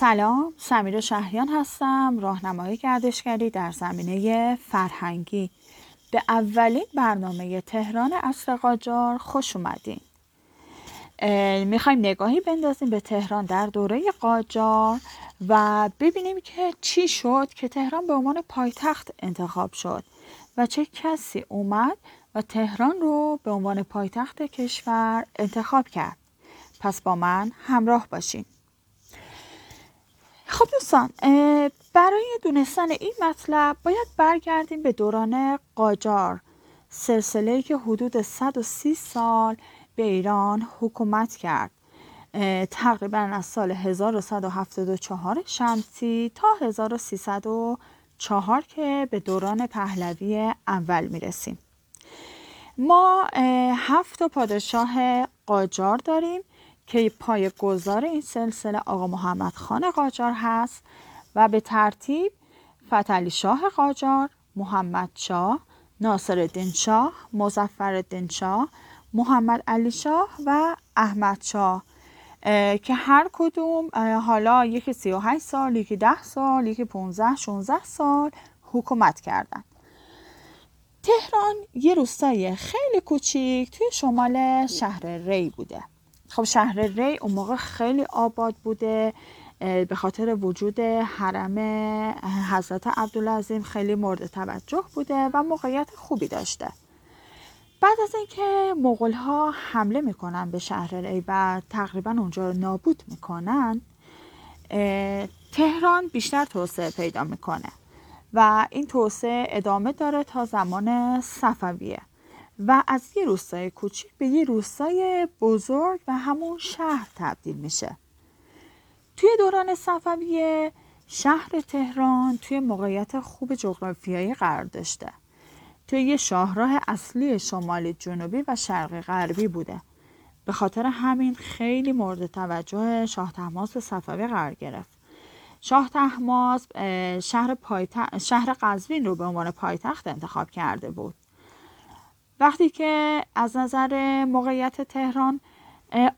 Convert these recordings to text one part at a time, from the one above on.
سلام سمیر شهریان هستم راهنمای گردشگری در زمینه فرهنگی. به اولین برنامه تهران اصر قاجار خوش اومدین. می‌خوایم نگاهی بندازیم به تهران در دوره قاجار و ببینیم که چی شد که تهران به عنوان پایتخت انتخاب شد و چه کسی اومد و تهران رو به عنوان پایتخت کشور انتخاب کرد. پس با من همراه باشین. خب دوستان برای دونستن این مطلب باید برگردیم به دوران قاجار. سلسله که حدود 130 سال به ایران حکومت کرد. تقریبا از سال 1174 شمسی تا 1304 که به دوران پهلوی اول می‌رسیم. ما هفت پادشاه قاجار داریم. که پای گذار این سلسله آقا محمد خان قاجار هست و به ترتیب فتلی شاه قاجار، محمد شاه، ناصر الدین شاه، مزفر الدین شاه، محمد علی شاه و احمد شاه که هر کدوم حالا یکی 38 سال، یکی 10 سال، یکی 15 16 سال حکومت کردند. تهران یه روستای خیلی کوچیک توی شمال شهر ری بوده خب شهر ری اون موقع خیلی آباد بوده به خاطر وجود حرم حضرت عبدالعظیم خیلی مورد توجه بوده و موقعیت خوبی داشته. بعد از اینکه مغول ها حمله می‌کنن به شهر ری و تقریبا اونجا رو نابود می‌کنن تهران بیشتر توسعه پیدا می‌کنه و این توسعه ادامه داره تا زمان صفویه. و از یه روستای کوچیک به یه روستای بزرگ و همون شهر تبدیل میشه. توی دوران صفویه شهر تهران توی موقعیت خوب جغرافیایی قرار داشته. توی یه شاهراه اصلی شمال جنوبی و شرقی غربی بوده. به خاطر همین خیلی مورد توجه شاه تحماس صفوی قرار گرفت. شاه تحماس شهر, شهر قزوین رو به عنوان پایتخت انتخاب کرده بود. وقتی که از نظر موقعیت تهران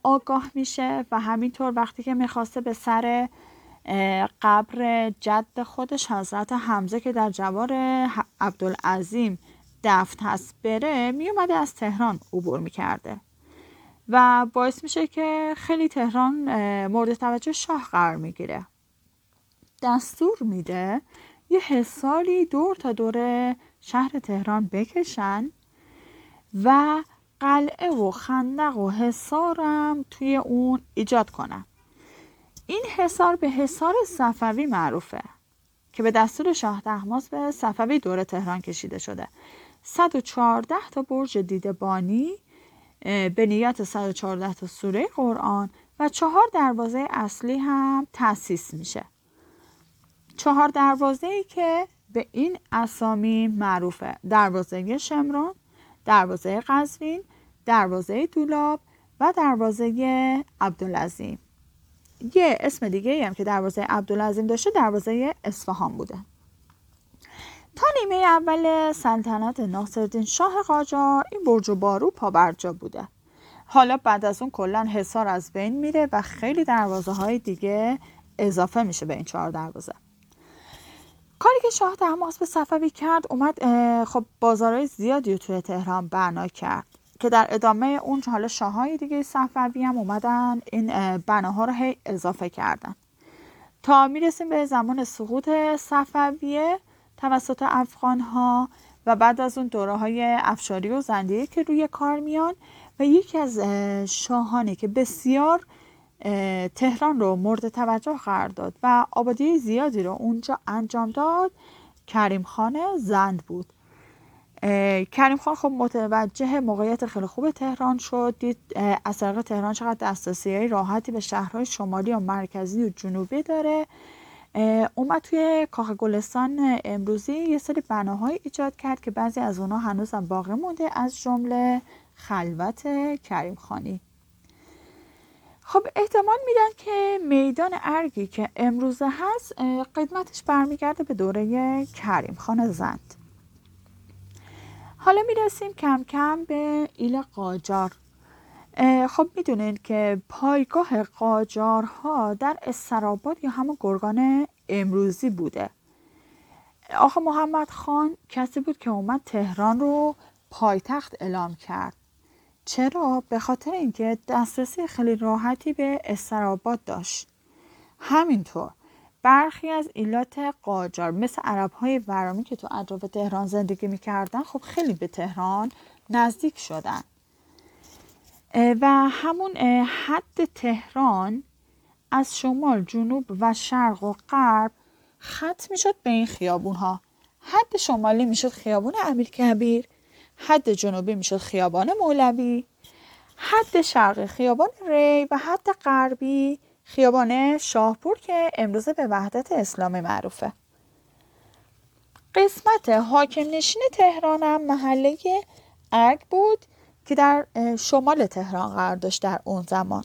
آگاه میشه و همینطور وقتی که می‌خواسته به سر قبر جد خودش حضرت حمزه که در جوار عبدالعظیم دفن هست بره میومده از تهران عبور می‌کرده. و باعث میشه که خیلی تهران مورد توجه شاه قرار می‌گیره. دستور میده یه حسالی دور تا دور شهر تهران بکشن و قلعه و خندق و حصارم توی اون ایجاد کنن این حصار به حصار صفوی معروفه که به دستور شاه تحماس به صفوی دور تهران کشیده شده. 114 تا برج دیده بانی به نیت 114 تا سوره قرآن و چهار دروازه اصلی هم تأسیس میشه. چهار دروازه ای که به این اسامی معروفه. دروازه شمران دروازه قزوین دروازه دولاب و دروازه عبدالعظیم. یه اسم دیگه هم که دروازه عبدالعظیم داشته دروازه اصفهان بوده. تا نیمه اول سلطنت ناصرالدین شاه قاجار این برج و بارو پابرجا بوده. حالا بعد از اون کلا حصار از بین میره و خیلی دروازه های دیگه اضافه میشه به این چهار دروازه. کاری که شاه تحماس به صفوی کرد اومد خب بازارهای زیادی رو توی تهران بنا کرد که در ادامه اون حالا شاههای دیگه صفوی هم اومدن این بناها رو هی اضافه کردن. تا می‌رسیم به زمان سقوط صفویه توسط افغان ها و بعد از اون دوره های افشاری و زندیه که روی کار میان و یکی از شاهانی که بسیار تهران رو مورد توجه قرار داد و آبادی زیادی رو اونجا انجام داد. کریم خان زند بود. کریم خان خب متوجه موقعیت خیلی خوب تهران شد. دید از طریق تهران چقدر دسترسی راحتی به شهرهای شمالی و مرکزی و جنوبی داره. اومد توی کاخ گلستان امروزی یه سری بناهای ایجاد کرد که بعضی از اونها هنوزم باقی مونده از جمله خلوت کریم خانی. خب احتمال میدن که میدان ارگی که امروزه هست قدمتش برمیگرده به دوره کریم خان زند. حالا می‌رسیم کم کم به ایل قاجار. خب می‌دونین که پایگاه قاجارها در استراباد یا همون گرگان امروزی بوده. آقا محمد خان کسی بود که اومد تهران رو پایتخت اعلام کرد. چرا؟ به خاطر اینکه دسترسی خیلی راحتی به استراباد داشت. همینطور برخی از ایلات قاجار مثل عرب های ورامی که تو اطراف تهران زندگی می‌کردن خب خیلی به تهران نزدیک شدن. و همون حد تهران از شمال جنوب و شرق و غرب خط می‌شد به این خیابون ها حد شمالی می‌شد خیابون امیر کبیر. حد جنوبی می‌شد خیابان مولوی حد شرقی خیابان ری و حد غربی خیابان شاهپور که امروزه به وحدت اسلامی معروفه. قسمت حاکم نشین تهران هم محله ارگ بود که در شمال تهران قرار داشت در اون زمان.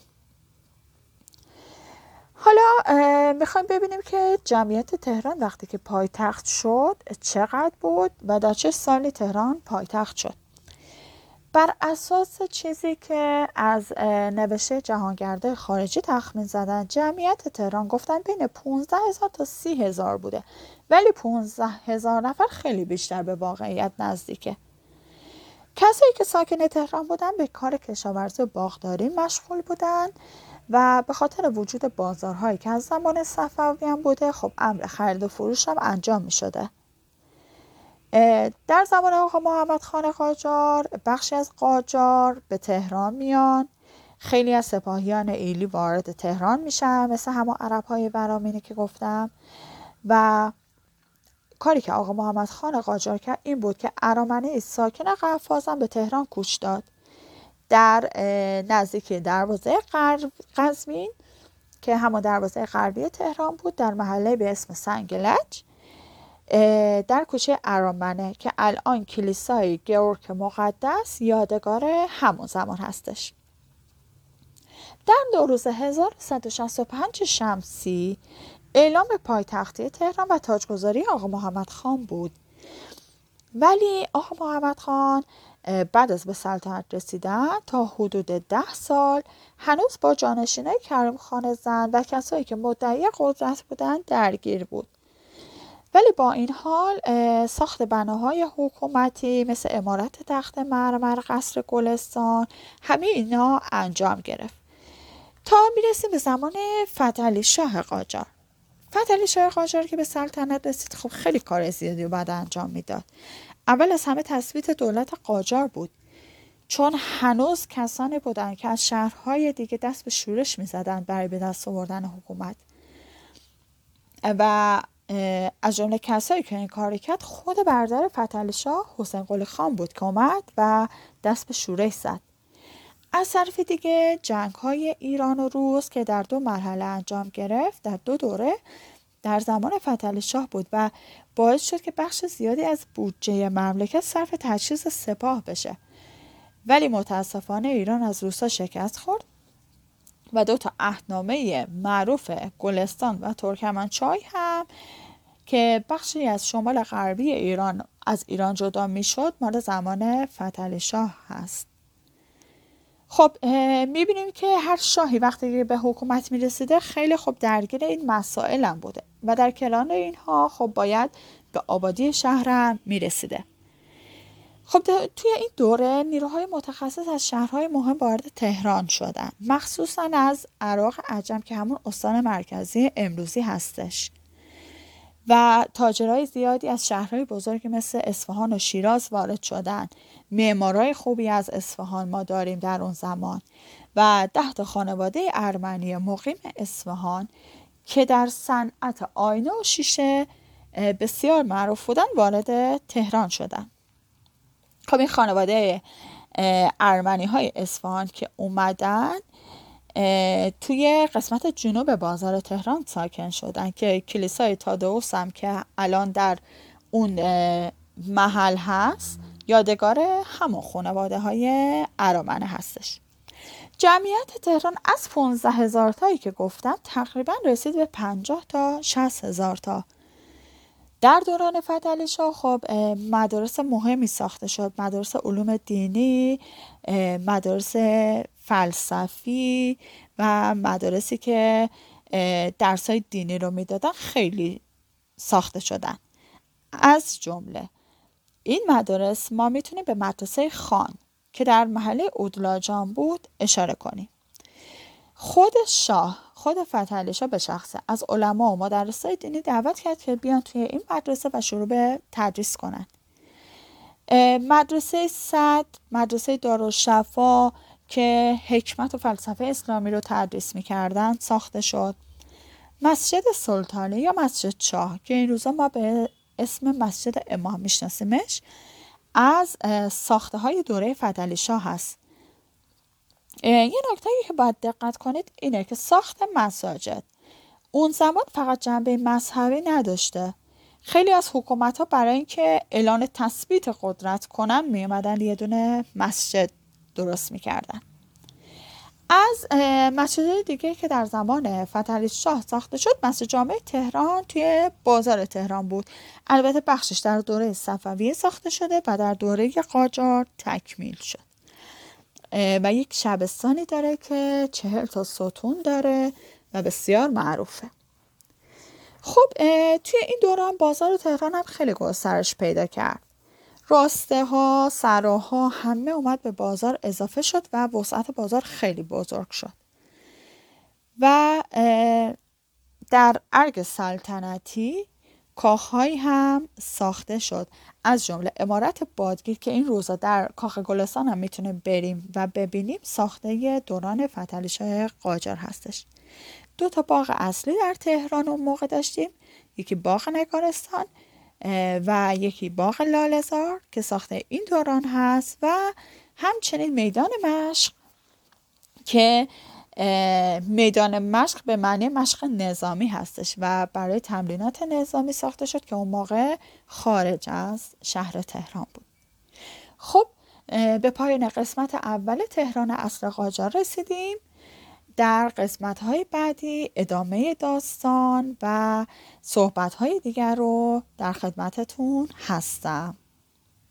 حالا می‌خوایم ببینیم که جمعیت تهران وقتی که پایتخت شد چقدر بود و در چه سالی تهران پایتخت شد. بر اساس چیزی که از نوشته جهانگرده خارجی تخمین زدن جمعیت تهران گفتن بین 15 هزار تا 30 هزار بوده. ولی 15 هزار نفر خیلی بیشتر به واقعیت نزدیکه. کسایی که ساکن تهران بودن به کار کشاورزی و باغداری مشغول بودن. و به خاطر وجود بازارهایی که از زمان صفویان بوده خب امر خرید و فروش هم انجام می شده در زمان آقا محمد خان قاجار بخشی از قاجار به تهران میان. خیلی از سپاهیان ایلی وارد تهران میشن مثل همه عرب های برامینه که گفتم. و کاری که آقا محمد خان قاجار کرد این بود که ارامنه ساکن قفازم به تهران کوچ داد. در نزدیک دروازه قزوین که همون دروازه غربی تهران بود در محله به اسم سنگلج در کوچه ارامنه که الان کلیسای گیورک مقدس یادگار همون زمان هستش. در دو روز 1165 شمسی اعلام پایتختی تهران و تاجگذاری آقا محمد خان بود. ولی آقا محمد خان بعد از به سلطنت رسیدن تا حدود ده سال هنوز با جانشینای کریم خان زن و کسایی که مدعی قدرت بودند درگیر بود. ولی با این حال ساخت بناهای حکومتی مثل امارت تخت مرمر قصر گلستان همه اینا انجام گرفت. تا می‌رسیم به زمان فتلی شاه قاجار. فتلی شاه قاجار که به سلطنت رسید خب خیلی کار زیادی و بعد انجام می‌داد. اول از همه تثبیت دولت قاجار بود. چون هنوز کسانی بودند که از شهرهای دیگه دست به شورش می‌زدند برای به دست آوردن حکومت. و از جمله کسایی که این کار کرد خود برادر فتح شاه حسین قلی خان بود که اومد و دست به شورش زد. از طرف دیگه جنگ های ایران و روس که در دو مرحله انجام گرفت در دو دوره در زمان فتح شاه بود و باعث شد که بخش زیادی از بودجه مملکت صرف تجهیز سپاه بشه. ولی متاسفانه ایران از روسا شکست خورد و دو تا عهدنامه معروف گلستان و ترکمنچای هم که بخشی از شمال غربی ایران از ایران جدا می‌شد مال زمان فتح شاه هست. خب می‌بینیم که هر شاهی وقتی به حکومت می‌رسیده خیلی خوب درگیر این مسائل هم بوده و در کلان اینها خب باید به آبادی شهرم می‌رسیده. خب توی این دوره نیروهای متخصص از شهرهای مهم وارد تهران شدن مخصوصا از عراق عجم که همون استان مرکزی امروزی هستش. و تاجرای زیادی از شهرهای بزرگی مثل اصفهان و شیراز وارد شدن معمارای خوبی از اصفهان ما داریم در اون زمان. و ده تا خانواده ارمنی مقیم اصفهان که در صنعت آینه و شیشه بسیار معروف بودن وارد تهران شدن. خب این خانواده ارمنی های اصفهان که اومدن توی قسمت جنوب بازار تهران ساکن شدن که کلیسای تادوس هم که الان در اون محل هست یادگار همون خانواده های ارامنه هستش. جمعیت تهران از 15 هزار تایی که گفتم تقریبا رسید به 50 تا 60 هزار تا. در دوران فتحعلی شاه خب مدارس مهمی ساخته شد. مدارس علوم دینی مدارس فلسفی و مدارسی که درسای دینی رو می‌دادن خیلی ساخته شدن. از جمله این مدارس ما می‌تونیم به مدرسه خان که در محله اودلاجان بود اشاره کنیم. خود شاه خود فتحعلی شاه به شخصه از علما و مدرسای دینی دعوت کرد که بیان توی این مدرسه و شروع به تدریس کنند مدرسه صد مدرسه دارالشفا که حکمت و فلسفه اسلامی رو تدریس می‌کردن ساخته شد. مسجد سلطانه یا مسجد شاه که این روزا ما به اسم مسجد امام میشناسیمش از ساخته های دوره فتلی شاه هست. یه نکته که باید دقت کنید اینه که ساخت مساجد اون زمان فقط جنبه مذهبی نداشته. خیلی از حکومت ها برای اینکه اعلان تثبیت قدرت کنن می اومدن یه دونه مسجد درست می‌کردن. از مسجد دیگه که در زمان فتحعلی شاه ساخته شد مسجد جامع تهران توی بازار تهران بود. البته بخشش در دوره صفویه ساخته شده و در دوره قاجار تکمیل شد. و یک شبستانی داره که چهل تا ستون داره و بسیار معروفه. خب توی این دوران بازار تهران هم خیلی گسترش پیدا کرد. راسته ها سراها همه اومد به بازار اضافه شد و وسعت بازار خیلی بزرگ شد. و در ارگ سلطنتی کاخهایی هم ساخته شد. از جمله امارت بادگیر که این روزا در کاخ گلستان هم می‌تونه بریم و ببینیم ساخته دوران فتلی شاه قاجار هستش. دو تا باغ اصلی در تهران اون موقع داشتیم. یکی باغ نگارستان و یکی باغ لالزار که ساخته این دوران هست و همچنین میدان مشق که میدان مشق به معنی مشق نظامی هستش و برای تمرینات نظامی ساخته شد که اون موقع خارج از شهر تهران بود. خب به پایان قسمت اول تهران اصل قاجار رسیدیم. در قسمت های بعدی ادامه داستان و صحبت های دیگر رو در خدمتتون هستم.